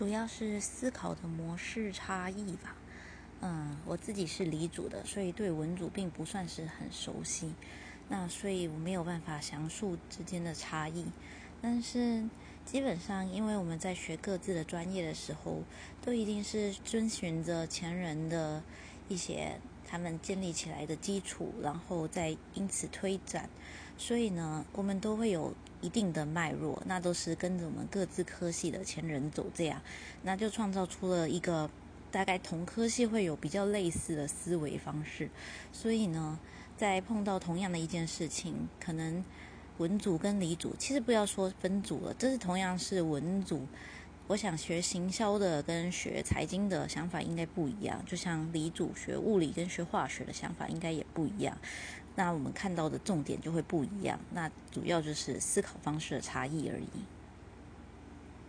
主要是思考的模式差异吧。嗯，我自己是理组的，所以对文组并不算是很熟悉。那所以我没有办法详述之间的差异。但是基本上，因为我们在学各自的专业的时候，都一定是遵循着前人的一些他们建立起来的基础，然后再因此推展。所以呢，我们都会有一定的脉络，那都是跟着我们各自科系的前人走，这样，那就创造出了一个大概同科系会有比较类似的思维方式。所以呢，在碰到同样的一件事情，可能文组跟理组，其实不要说分组了，这是同样是文组。我想学行销的跟学财经的想法应该不一样，就像李主学物理跟学化学的想法应该也不一样。那我们看到的重点就会不一样，那主要就是思考方式的差异而已。